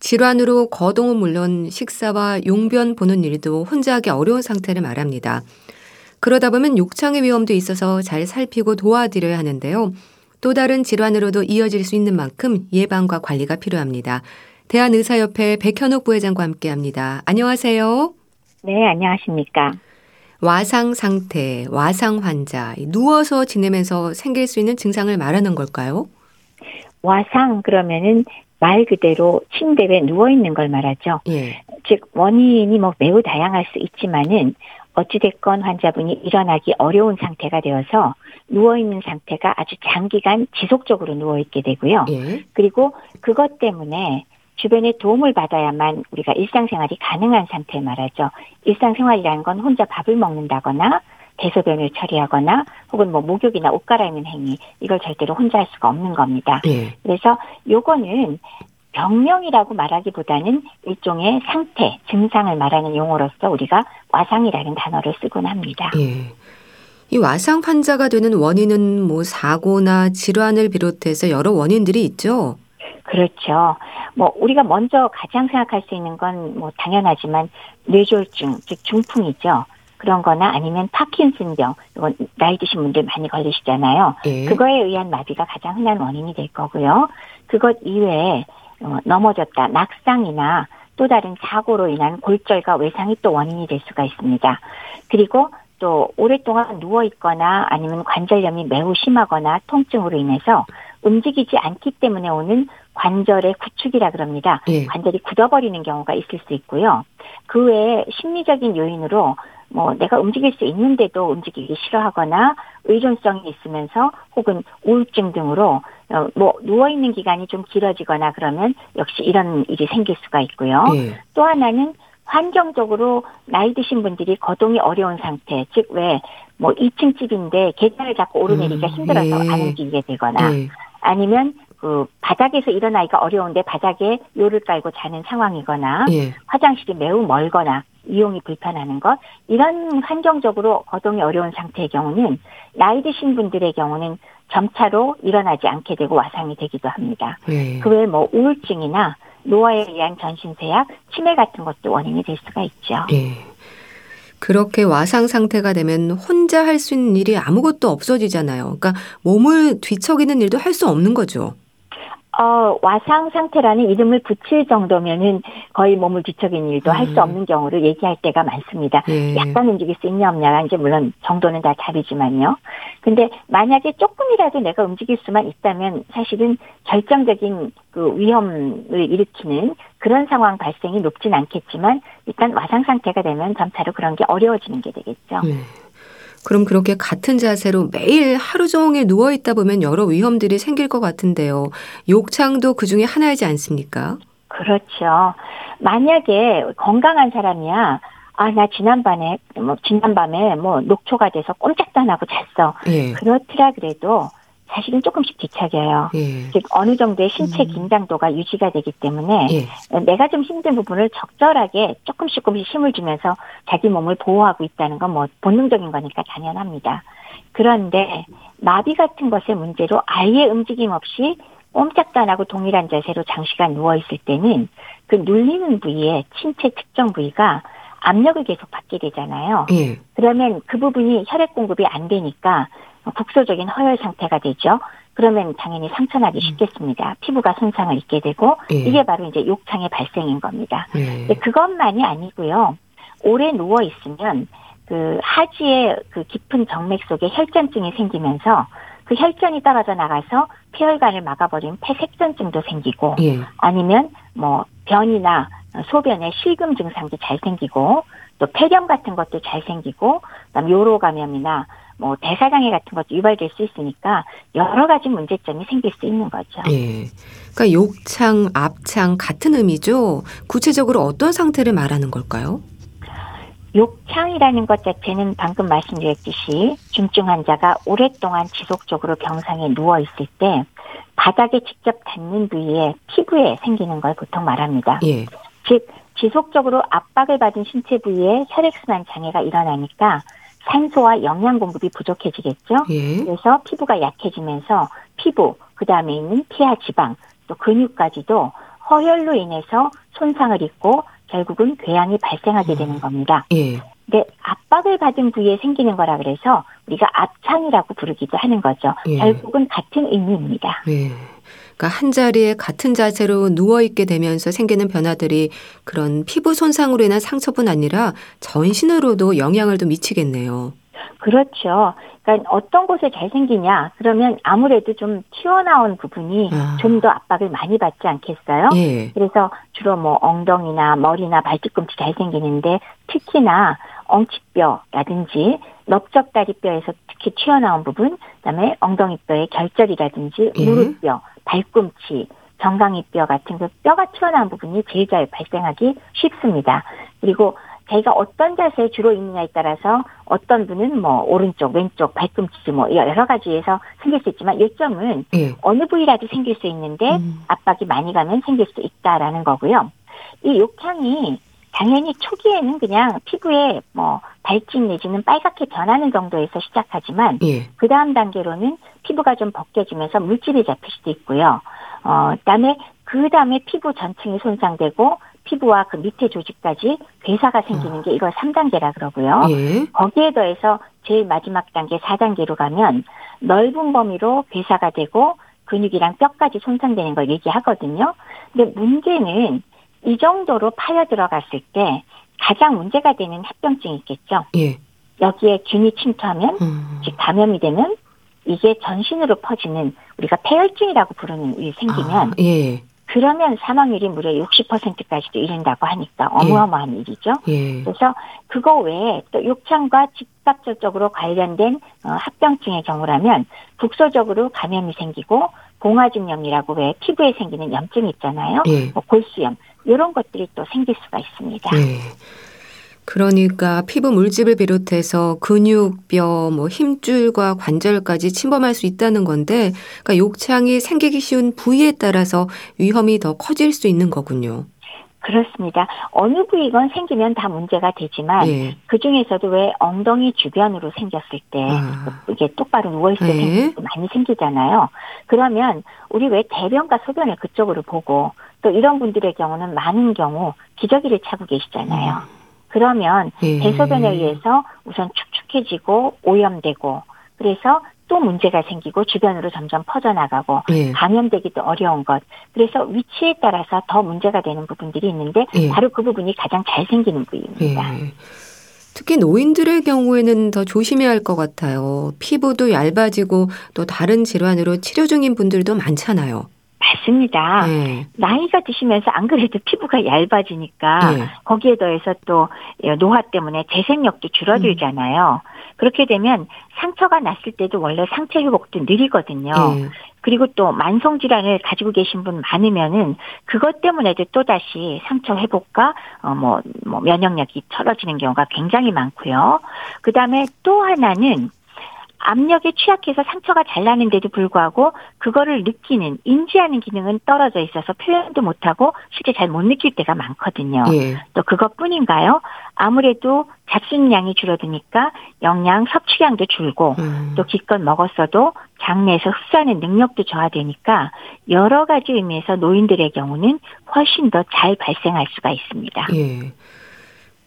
질환으로 거동은 물론 식사와 용변 보는 일도 혼자 하기 어려운 상태를 말합니다. 그러다 보면 욕창의 위험도 있어서 잘 살피고 도와드려야 하는데요. 또 다른 질환으로도 이어질 수 있는 만큼 예방과 관리가 필요합니다. 대한의사협회 백현옥 부회장과 함께 합니다. 안녕하세요. 네, 안녕하십니까. 와상 상태, 와상 환자, 누워서 지내면서 생길 수 있는 증상을 말하는 걸까요? 와상 그러면은 말 그대로 침대에 누워 있는 걸 말하죠. 예. 즉 원인이 뭐 매우 다양할 수 있지만은 어찌됐건 환자분이 일어나기 어려운 상태가 되어서 누워있는 상태가 아주 장기간 지속적으로 누워있게 되고요. 예. 그리고 그것 때문에 주변의 도움을 받아야만 우리가 일상생활이 가능한 상태 말하죠. 일상생활이라는 건 혼자 밥을 먹는다거나 대소변을 처리하거나 혹은 뭐 목욕이나 옷 갈아입는 행위 이걸 절대로 혼자 할 수가 없는 겁니다. 예. 그래서 요거는 병명이라고 말하기보다는 일종의 상태, 증상을 말하는 용어로서 우리가 와상이라는 단어를 쓰곤 합니다. 예. 이 와상 환자가 되는 원인은 뭐 사고나 질환을 비롯해서 여러 원인들이 있죠. 그렇죠. 뭐 우리가 먼저 가장 생각할 수 있는 건 뭐 당연하지만 뇌졸중, 즉 중풍이죠. 그런 거나 아니면 파킨슨병, 이건 나이 드신 분들 많이 걸리시잖아요. 예. 그거에 의한 마비가 가장 흔한 원인이 될 거고요. 그것 이외에 어, 넘어졌다, 낙상이나 또 다른 사고로 인한 골절과 외상이 또 원인이 될 수가 있습니다. 그리고 또 오랫동안 누워 있거나 아니면 관절염이 매우 심하거나 통증으로 인해서 움직이지 않기 때문에 오는 관절의 구축이라 그럽니다. 예. 관절이 굳어버리는 경우가 있을 수 있고요. 그 외에 심리적인 요인으로 뭐 내가 움직일 수 있는데도 움직이기 싫어하거나 의존성이 있으면서 혹은 우울증 등으로 어, 뭐 누워 있는 기간이 좀 길어지거나 그러면 역시 이런 일이 생길 수가 있고요. 예. 또 하나는 환경적으로 나이 드신 분들이 거동이 어려운 상태, 즉 왜 뭐 2층 집인데 계단을 자꾸 오르내리기가 음, 힘들어서 예. 안 움직이게 되거나 예. 아니면 그 바닥에서 일어나기가 어려운데 바닥에 요를 깔고 자는 상황이거나 예. 화장실이 매우 멀거나 이용이 불편하는 것 이런 환경적으로 거동이 어려운 상태의 경우는 나이 드신 분들의 경우는 점차로 일어나지 않게 되고 와상이 되기도 합니다. 예. 그 외에 뭐 우울증이나 노화에 의한 전신세약, 치매 같은 것도 원인이 될 수가 있죠. 예. 그렇게 와상 상태가 되면 혼자 할 수 있는 일이 아무것도 없어지잖아요. 그러니까 몸을 뒤척이는 일도 할 수 없는 거죠. 어, 와상 상태라는 이름을 붙일 정도면은 거의 몸을 뒤척이는 일도 음. 할수 없는 경우를 얘기할 때가 많습니다. 예. 약간 움직일 수 있냐 없냐가 이제 물론 정도는 다 다르지만요. 근데 만약에 조금이라도 내가 움직일 수만 있다면 사실은 결정적인 그 위험을 일으키는 그런 상황 발생이 높진 않겠지만 일단 와상 상태가 되면 점차로 그런 게 어려워지는 게 되겠죠. 예. 그럼 그렇게 같은 자세로 매일 하루 종일 누워 있다 보면 여러 위험들이 생길 것 같은데요. 욕창도 그 중에 하나이지 않습니까? 그렇죠. 만약에 건강한 사람이야. 아, 나 지난밤에, 뭐, 지난밤에 뭐, 녹초가 돼서 꼼짝도 안 하고 잤어. 예. 그렇더라 그래도 사실은 조금씩 뒤척여요. 예. 즉 어느 정도의 신체 음. 긴장도가 유지가 되기 때문에 예. 내가 좀 힘든 부분을 적절하게 조금씩 조금씩 힘을 주면서 자기 몸을 보호하고 있다는 건 뭐 본능적인 거니까 당연합니다. 그런데 마비 같은 것의 문제로 아예 움직임 없이 꼼짝도 안 하고 동일한 자세로 장시간 누워 있을 때는 그 눌리는 부위에 신체 특정 부위가 압력을 계속 받게 되잖아요. 예. 그러면 그 부분이 혈액 공급이 안 되니까 국소적인 허혈 상태가 되죠. 그러면 당연히 상처나기 음. 쉽겠습니다. 피부가 손상을 입게 되고 예. 이게 바로 이제 욕창의 발생인 겁니다. 예. 그것만이 아니고요. 오래 누워 있으면 그 하지의 그 깊은 정맥 속에 혈전증이 생기면서 그 혈전이 떨어져 나가서 폐혈관을 막아버린 폐색전증도 생기고 예. 아니면 뭐 변이나 소변에 실금 증상도 잘 생기고 또 폐렴 같은 것도 잘 생기고 그다음 요로 감염이나 뭐 대사장애 같은 것도 유발될 수 있으니까 여러 가지 문제점이 생길 수 있는 거죠. 예. 그러니까 욕창, 압창 같은 의미죠. 구체적으로 어떤 상태를 말하는 걸까요? 욕창이라는 것 자체는 방금 말씀드렸듯이 중증 환자가 오랫동안 지속적으로 병상에 누워 있을 때 바닥에 직접 닿는 부위에 피부에 생기는 걸 보통 말합니다. 예. 즉 지속적으로 압박을 받은 신체 부위에 혈액순환 장애가 일어나니까 산소와 영양 공급이 부족해지겠죠. 예. 그래서 피부가 약해지면서 피부, 그 다음에 있는 피하 지방, 또 근육까지도 허혈로 인해서 손상을 입고 결국은 궤양이 발생하게 되는 음. 겁니다. 예. 근데 압박을 받은 부위에 생기는 거라 그래서 우리가 압창이라고 부르기도 하는 거죠. 예. 결국은 같은 의미입니다. 예. 그러니까 한 자리에 같은 자세로 누워 있게 되면서 생기는 변화들이 그런 피부 손상으로 인한 상처뿐 아니라 전신으로도 영향을 좀 미치겠네요. 그렇죠. 그러니까 어떤 곳에 잘 생기냐? 그러면 아무래도 좀 튀어나온 부분이 아. 좀더 압박을 많이 받지 않겠어요? 예. 그래서 주로 뭐 엉덩이나 머리나 발뒤꿈치 잘 생기는데 특히나 엉치뼈라든지 넓적다리뼈에서 특히 튀어나온 부분, 그다음에 엉덩이뼈의 결절이라든지 예. 무릎뼈, 발꿈치, 정강이뼈 같은 그 뼈가 튀어나온 부분이 제일 잘 발생하기 쉽습니다. 그리고 자기가 어떤 자세에 주로 있느냐에 따라서 어떤 분은 뭐 오른쪽, 왼쪽, 발꿈치 뭐 여러 가지에서 생길 수 있지만 요점은 예. 어느 부위라도 생길 수 있는데 음. 압박이 많이 가면 생길 수 있다라는 거고요. 이 욕창이 당연히 초기에는 그냥 피부에 뭐 발진 내지는 빨갛게 변하는 정도에서 시작하지만 예. 그 다음 단계로는 피부가 좀 벗겨지면서 물집이 잡힐 수도 있고요. 어, 그다음에 그 다음에 피부 전층이 손상되고 피부와 그 밑에 조직까지 괴사가 생기는 어. 게 이걸 3단계라 그러고요. 예. 거기에 더해서 제일 마지막 단계 4단계로 가면 넓은 범위로 괴사가 되고 근육이랑 뼈까지 손상되는 걸 얘기하거든요. 근데 문제는 이 정도로 파여 들어갔을 때 가장 문제가 되는 합병증이 있겠죠. 예. 여기에 균이 침투하면 음. 즉 감염이 되면 이게 전신으로 퍼지는 우리가 폐혈증이라고 부르는 일이 생기면 아, 예. 그러면 사망률이 무려 60%까지도 이른다고 하니까 어마어마한 예. 일이죠. 예. 그래서 그거 외에 또 욕창과 직접적으로 관련된 어, 합병증의 경우라면 국소적으로 감염이 생기고 봉화증염이라고 왜 피부에 생기는 염증이 있잖아요. 예. 뭐 골수염 이런 것들이 또 생길 수가 있습니다. 예. 그러니까 피부 물집을 비롯해서 근육, 뼈, 뭐 힘줄과 관절까지 침범할 수 있다는 건데, 그러니까 욕창이 생기기 쉬운 부위에 따라서 위험이 더 커질 수 있는 거군요. 그렇습니다. 어느 부위건 생기면 다 문제가 되지만 예. 그 중에서도 왜 엉덩이 주변으로 생겼을 때 아. 이게 똑바로 누워 있을 때 예. 많이 생기잖아요. 그러면 우리 왜 대변과 소변을 그쪽으로 보고 또 이런 분들의 경우는 많은 경우 기저귀를 차고 계시잖아요. 음. 그러면 예. 대소변에 의해서 우선 축축해지고 오염되고 그래서 또 문제가 생기고 주변으로 점점 퍼져나가고 예. 감염되기도 어려운 것. 그래서 위치에 따라서 더 문제가 되는 부분들이 있는데 예. 바로 그 부분이 가장 잘 생기는 부위입니다. 예. 특히 노인들의 경우에는 더 조심해야 할 것 같아요. 피부도 얇아지고 또 다른 질환으로 치료 중인 분들도 많잖아요. 맞습니다. 네. 나이가 드시면서 안 그래도 피부가 얇아지니까 네. 거기에 더해서 또 노화 때문에 재생력도 줄어들잖아요. 음. 그렇게 되면 상처가 났을 때도 원래 상처 회복도 느리거든요. 네. 그리고 또 만성 질환을 가지고 계신 분 많으면은 그것 때문에도 또 다시 상처 회복과 어뭐 뭐 면역력이 떨어지는 경우가 굉장히 많고요. 그다음에 또 하나는 압력에 취약해서 상처가 잘 나는데도 불구하고 그거를 느끼는 인지하는 기능은 떨어져 있어서 표현도 못하고 실제 잘 못 느낄 때가 많거든요. 예. 또 그것뿐인가요? 아무래도 잡수량이 줄어드니까 영양 섭취량도 줄고 음. 또 기껏 먹었어도 장내에서 흡수하는 능력도 저하되니까 여러 가지 의미에서 노인들의 경우는 훨씬 더 잘 발생할 수가 있습니다. 예.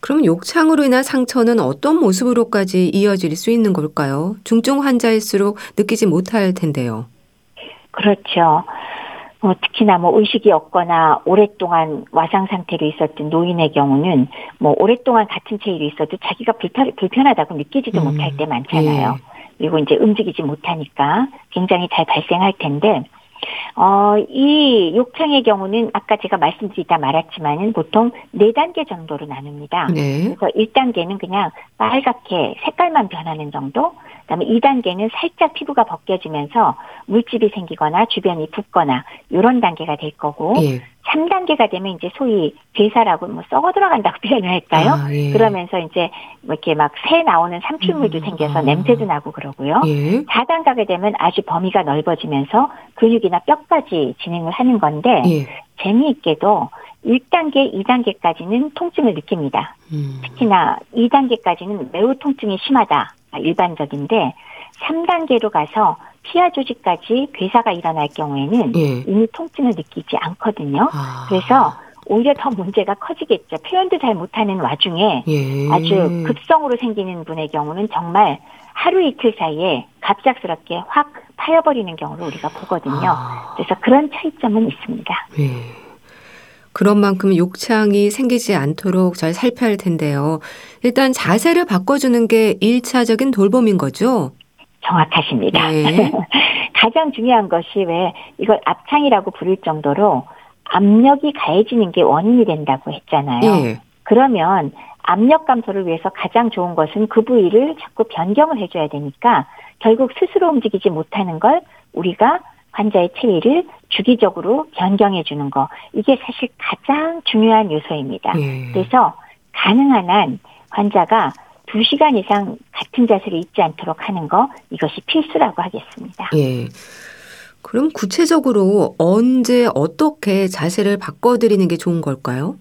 그럼 욕창으로 인한 상처는 어떤 모습으로까지 이어질 수 있는 걸까요? 중증 환자일수록 느끼지 못할 텐데요. 그렇죠. 뭐 특히나 뭐 의식이 없거나 오랫동안 와상 상태로 있었던 노인의 경우는 뭐 오랫동안 같은 체위로 있어도 자기가 불편, 불편하다고 느끼지도 음, 못할 때 많잖아요. 예. 그리고 이제 움직이지 못하니까 굉장히 잘 발생할 텐데 어, 이 욕창의 경우는 아까 제가 말씀드리다 말았지만은 보통 네 단계 정도로 나눕니다. 네. 그래서 1단계는 그냥 빨갛게 색깔만 변하는 정도, 그다음에 2단계는 살짝 피부가 벗겨지면서 물집이 생기거나 주변이 붓거나 이런 단계가 될 거고 예. 3단계가 되면 이제 소위 괴사라고 뭐 썩어 들어간다고 표현을 할까요? 아, 예. 그러면서 이제 뭐 이렇게 막 새 나오는 삼출물도 음, 생겨서 아. 냄새도 나고 그러고요. 예. 4단계가 되면 아주 범위가 넓어지면서 근육이나 뼈까지 진행을 하는 건데 예. 재미있게도 1단계, 2단계까지는 통증을 느낍니다. 음. 특히나 2단계까지는 매우 통증이 심하다. 일반적인데 3단계로 가서 피하 조직까지 괴사가 일어날 경우에는 예. 이미 통증을 느끼지 않거든요. 아. 그래서 오히려 더 문제가 커지겠죠. 표현도 잘 못하는 와중에 예. 아주 급성으로 생기는 분의 경우는 정말 하루 이틀 사이에 갑작스럽게 확 파여버리는 경우를 우리가 보거든요. 아. 그래서 그런 차이점은 있습니다. 예. 그런 만큼 욕창이 생기지 않도록 잘 살펴야 할 텐데요. 일단 자세를 바꿔주는 게 1차적인 돌봄인 거죠? 정확하십니다. 네. 가장 중요한 것이 왜 이걸 압창이라고 부를 정도로 압력이 가해지는 게 원인이 된다고 했잖아요. 네. 그러면 압력 감소를 위해서 가장 좋은 것은 그 부위를 자꾸 변경을 해줘야 되니까 결국 스스로 움직이지 못하는 걸 우리가 환자의 체위를 주기적으로 변경해 주는 거 이게 사실 가장 중요한 요소입니다. 네. 그래서 가능한 한 환자가 2시간 이상 같은 자세를 잊지 않도록 하는 거 이것이 필수라고 하겠습니다. 예. 그럼 구체적으로 언제 어떻게 자세를 바꿔드리는 게 좋은 걸까요?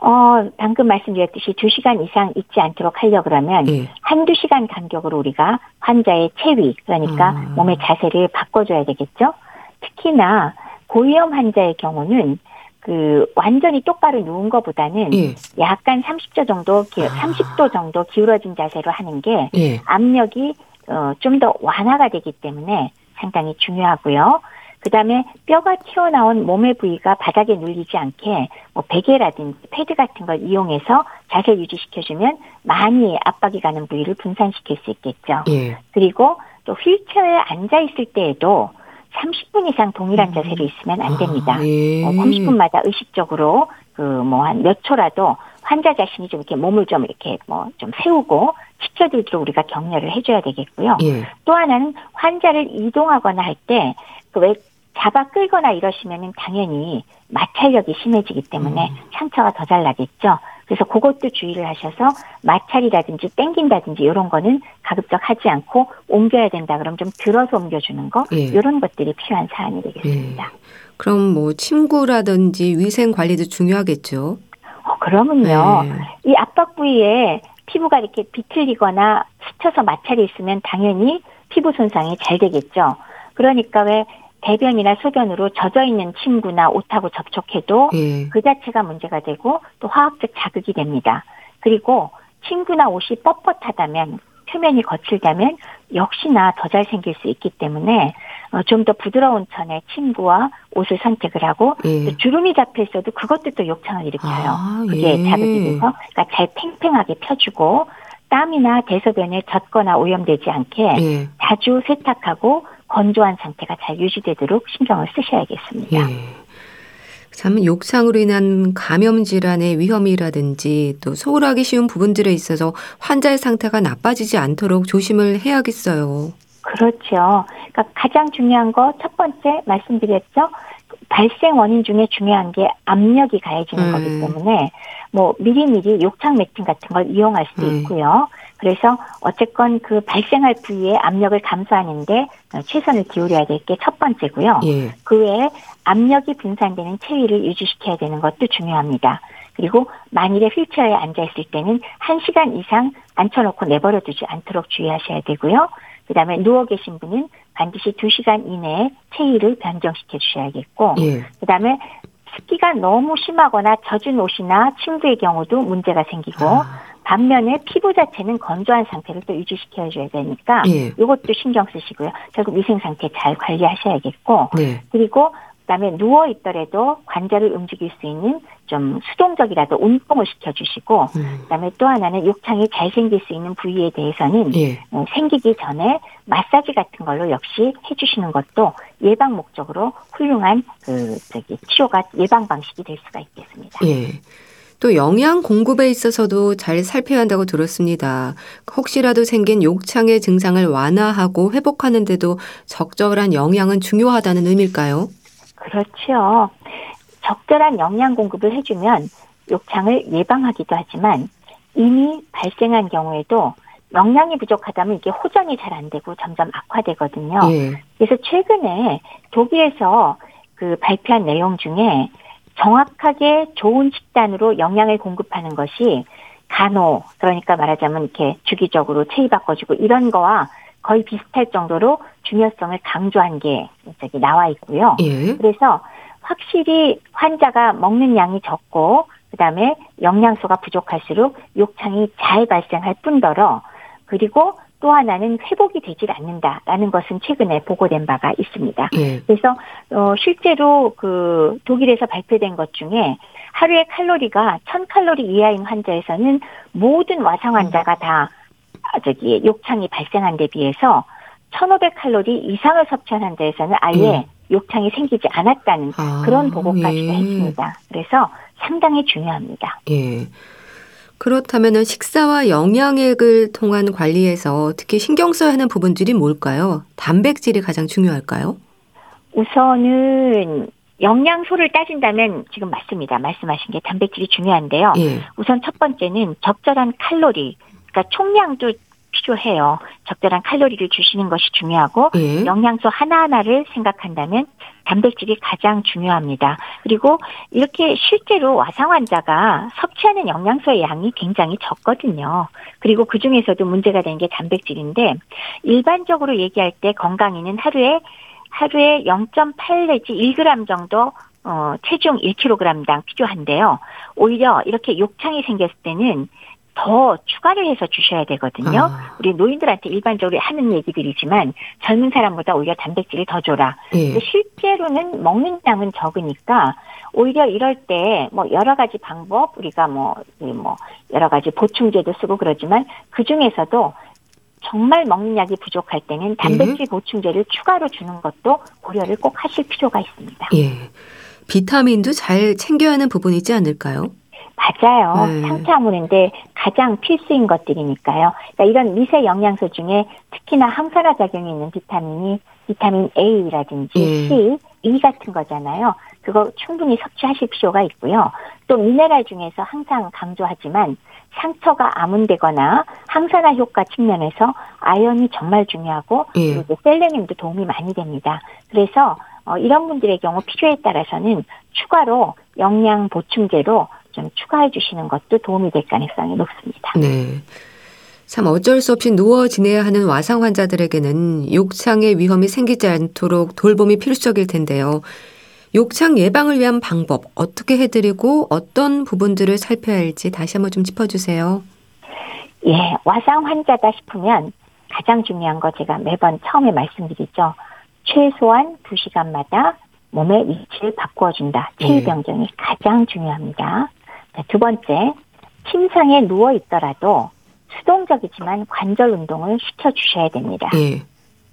어, 방금 말씀드렸듯이 2시간 이상 잊지 않도록 하려 그러면 예. 한두 시간 간격으로 우리가 환자의 체위, 그러니까 아. 몸의 자세를 바꿔줘야 되겠죠? 특히나 고위험 환자의 경우는 그 완전히 똑바로 누운 것보다는 예. 약간 30도 정도, 30도 아. 정도 기울어진 자세로 하는 게 예. 압력이 어, 좀 더 완화가 되기 때문에 상당히 중요하고요. 그 다음에 뼈가 튀어나온 몸의 부위가 바닥에 눌리지 않게 뭐 베개라든지 패드 같은 걸 이용해서 자세 유지시켜주면 많이 압박이 가는 부위를 분산시킬 수 있겠죠. 예. 그리고 또 휠체어에 앉아 있을 때에도 30분 이상 동일한 음. 자세로 있으면 안 됩니다. 아, 예. 어, 30분마다 의식적으로 그 뭐 한 몇 초라도 환자 자신이 좀 이렇게 몸을 좀 이렇게 뭐 좀 세우고 지켜들도록 우리가 격려를 해줘야 되겠고요. 예. 또 하나는 환자를 이동하거나 할 때 그왜 잡아 끌거나 이러시면은 당연히 마찰력이 심해지기 때문에 음. 상처가 더 잘 나겠죠. 그래서 그것도 주의를 하셔서 마찰이라든지 땡긴다든지 이런 거는 가급적 하지 않고 옮겨야 된다 그럼 좀 들어서 옮겨주는 거 예. 이런 것들이 필요한 사안이 되겠습니다. 예. 그럼 뭐 침구라든지 위생 관리도 중요하겠죠. 어, 그러면요. 네. 이 압박 부위에 피부가 이렇게 비틀리거나 스쳐서 마찰이 있으면 당연히 피부 손상이 잘 되겠죠. 그러니까 왜 대변이나 소변으로 젖어 있는 침구나 옷하고 접촉해도 예. 그 자체가 문제가 되고 또 화학적 자극이 됩니다. 그리고 침구나 옷이 뻣뻣하다면 표면이 거칠다면 역시나 더 잘 생길 수 있기 때문에 어, 좀더 부드러운 천의 침구와 옷을 선택을 하고 예. 주름이 잡혀 있어도 그것도 또 욕창을 일으켜요. 아, 그게 예. 자극이 돼서 그러니까 잘 팽팽하게 펴주고 땀이나 대소변에 젖거나 오염되지 않게 예. 자주 세탁하고 건조한 상태가 잘 유지되도록 신경을 쓰셔야겠습니다. 예. 참 욕창으로 인한 감염 질환의 위험이라든지 또 소홀하기 쉬운 부분들에 있어서 환자의 상태가 나빠지지 않도록 조심을 해야겠어요. 그렇죠. 그러니까 가장 중요한 거 첫 번째 말씀드렸죠. 발생 원인 중에 중요한 게 압력이 가해지는 음. 거기 때문에 뭐 미리미리 욕창 매팅 같은 걸 이용할 수도 음. 있고요. 그래서 어쨌건 그 발생할 부위의 압력을 감소하는데 최선을 기울여야 될 게 첫 번째고요. 예. 그 외에 압력이 분산되는 체위를 유지시켜야 되는 것도 중요합니다. 그리고 만일에 휠체어에 앉아 있을 때는 1시간 이상 앉혀놓고 내버려 두지 않도록 주의하셔야 되고요. 그 다음에 누워 계신 분은 반드시 2시간 이내에 체위를 변경시켜 주셔야겠고 예. 그 다음에 습기가 너무 심하거나 젖은 옷이나 침구의 경우도 문제가 생기고 아. 반면에 피부 자체는 건조한 상태를 또 유지시켜 줘야 되니까 예. 이것도 신경 쓰시고요. 결국 위생 상태 잘 관리하셔야겠고 네. 그리고 그다음에 누워 있더라도 관절을 움직일 수 있는 좀 수동적이라도 운동을 시켜주시고 음. 그다음에 또 하나는 욕창이 잘 생길 수 있는 부위에 대해서는 예. 어, 생기기 전에 마사지 같은 걸로 역시 해주시는 것도 예방 목적으로 훌륭한 그 저기 치료가 예방 방식이 될 수가 있겠습니다. 예. 또 영양 공급에 있어서도 잘 살펴야 한다고 들었습니다. 혹시라도 생긴 욕창의 증상을 완화하고 회복하는데도 적절한 영양은 중요하다는 의미일까요? 그렇죠. 적절한 영양 공급을 해주면 욕창을 예방하기도 하지만 이미 발생한 경우에도 영양이 부족하다면 이게 호전이 잘 안 되고 점점 악화되거든요. 예. 그래서 최근에 독일에서 그 발표한 내용 중에 정확하게 좋은 식단으로 영양을 공급하는 것이 간호, 그러니까 말하자면 이렇게 주기적으로 체위 바꿔주고 이런 거와 거의 비슷할 정도로 중요성을 강조한 게 저기 나와 있고요. 예. 그래서 확실히 환자가 먹는 양이 적고 그다음에 영양소가 부족할수록 욕창이 잘 발생할 뿐더러 그리고 또 하나는 회복이 되질 않는다라는 것은 최근에 보고된 바가 있습니다. 예. 그래서 어 실제로 그 독일에서 발표된 것 중에 하루에 칼로리가 1000칼로리 이하인 환자에서는 모든 와상 환자가 다 저기 욕창이 발생한 데 비해서 1500칼로리 이상을 섭취한 환자에서는 아예 예. 욕창이 생기지 않았다는 아, 그런 보고까지 예. 했습니다. 그래서 상당히 중요합니다. 예. 그렇다면 식사와 영양액을 통한 관리에서 특히 신경 써야 하는 부분들이 뭘까요? 단백질이 가장 중요할까요? 우선은 영양소를 따진다면 지금 맞습니다. 말씀하신 게 단백질이 중요한데요. 예. 우선 첫 번째는 적절한 칼로리, 그러니까 총량도 필요해요. 적절한 칼로리를 주시는 것이 중요하고 예. 영양소 하나하나를 생각한다면 단백질이 가장 중요합니다. 그리고 이렇게 실제로 와상 환자가 섭취하는 영양소의 양이 굉장히 적거든요. 그리고 그 중에서도 문제가 되는 게 단백질인데 일반적으로 얘기할 때 건강인은 하루에 하루에 0.8 내지 1g 정도 어, 체중 1kg당 필요한데요. 오히려 이렇게 욕창이 생겼을 때는 더 추가를 해서 주셔야 되거든요. 아. 우리 노인들한테 일반적으로 하는 얘기들이지만 젊은 사람보다 오히려 단백질을 더 줘라. 예. 실제로는 먹는 양은 적으니까 오히려 이럴 때 뭐 여러 가지 방법 우리가 뭐뭐 뭐 여러 가지 보충제도 쓰고 그러지만 그 중에서도 정말 먹는 약이 부족할 때는 단백질 예. 보충제를 추가로 주는 것도 고려를 꼭 하실 필요가 있습니다. 예. 비타민도 잘 챙겨야 하는 부분이지 않을까요? 맞아요. 네. 상처 아무는데 가장 필수인 것들이니까요. 그러니까 이런 미세 영양소 중에 특히나 항산화 작용이 있는 비타민이 비타민 A라든지 네. C, E 같은 거잖아요. 그거 충분히 섭취하실 필요가 있고요. 또 미네랄 중에서 항상 강조하지만 상처가 아문되거나 항산화 효과 측면에서 아연이 정말 중요하고 예. 그리고 셀레늄도 도움이 많이 됩니다. 그래서 어, 이런 분들의 경우 필요에 따라서는 추가로 영양 보충제로 좀 추가해 주시는 것도 도움이 될 가능성이 높습니다. 네. 참 어쩔 수 없이 누워 지내야 하는 와상 환자들에게는 욕창의 위험이 생기지 않도록 돌봄이 필수적일 텐데요. 욕창 예방을 위한 방법 어떻게 해드리고 어떤 부분들을 살펴야 할지 다시 한번 좀 짚어주세요. 예, 와상 환자다 싶으면 가장 중요한 거 제가 매번 처음에 말씀드리죠. 최소한 2시간마다 몸의 위치를 바꾸어준다. 체위 병정이 예. 가장 중요합니다. 두 번째, 침상에 누워 있더라도 수동적이지만 관절 운동을 시켜주셔야 됩니다. 예.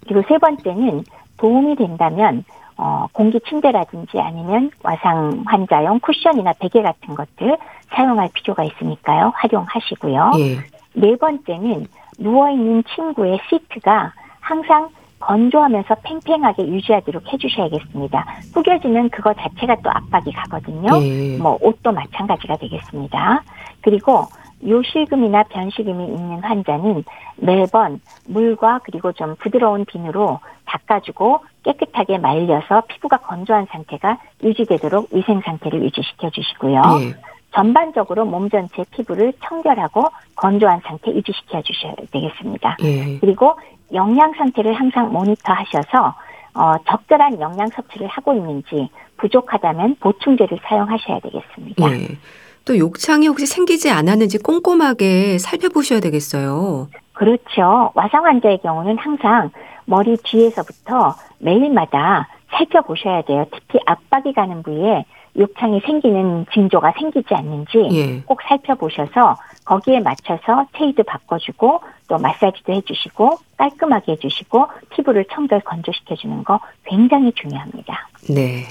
그리고 세 번째는 도움이 된다면 어, 공기 침대라든지 아니면 와상 환자용 쿠션이나 베개 같은 것들 사용할 필요가 있으니까요. 활용하시고요. 예. 네 번째는 누워있는 친구의 시트가 항상 건조하면서 팽팽하게 유지하도록 해주셔야겠습니다. 구겨지는 그거 자체가 또 압박이 가거든요. 예. 뭐 옷도 마찬가지가 되겠습니다. 그리고 요실금이나 변실금이 있는 환자는 매번 물과 그리고 좀 부드러운 비누로 닦아주고 깨끗하게 말려서 피부가 건조한 상태가 유지되도록 위생 상태를 유지시켜 주시고요. 예. 전반적으로 몸 전체 피부를 청결하고 건조한 상태 유지시켜 주셔야 되겠습니다. 예. 그리고 영양 상태를 항상 모니터 하셔서 어, 적절한 영양 섭취를 하고 있는지 부족하다면 보충제를 사용하셔야 되겠습니다. 예. 또 욕창이 혹시 생기지 않았는지 꼼꼼하게 살펴보셔야 되겠어요. 그렇죠. 와상 환자의 경우는 항상 머리 뒤에서부터 매일마다 살펴보셔야 돼요. 특히 압박이 가는 부위에 욕창이 생기는 징조가 생기지 않는지 예. 꼭 살펴보셔서 거기에 맞춰서 체이도 바꿔주고 또 마사지도 해주시고 깔끔하게 해주시고 피부를 청결 건조시켜주는 거 굉장히 중요합니다. 네.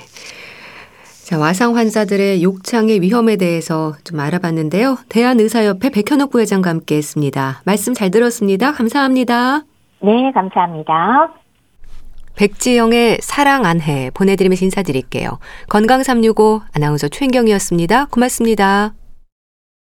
자, 와상 환자들의 욕창의 위험에 대해서 좀 알아봤는데요. 대한의사협회 백현옥 부회장과 함께 했습니다. 말씀 잘 들었습니다. 감사합니다. 네, 감사합니다. 백지영의 사랑 안해 보내드리면서 인사드릴게요. 건강365 아나운서 최인경이었습니다. 고맙습니다.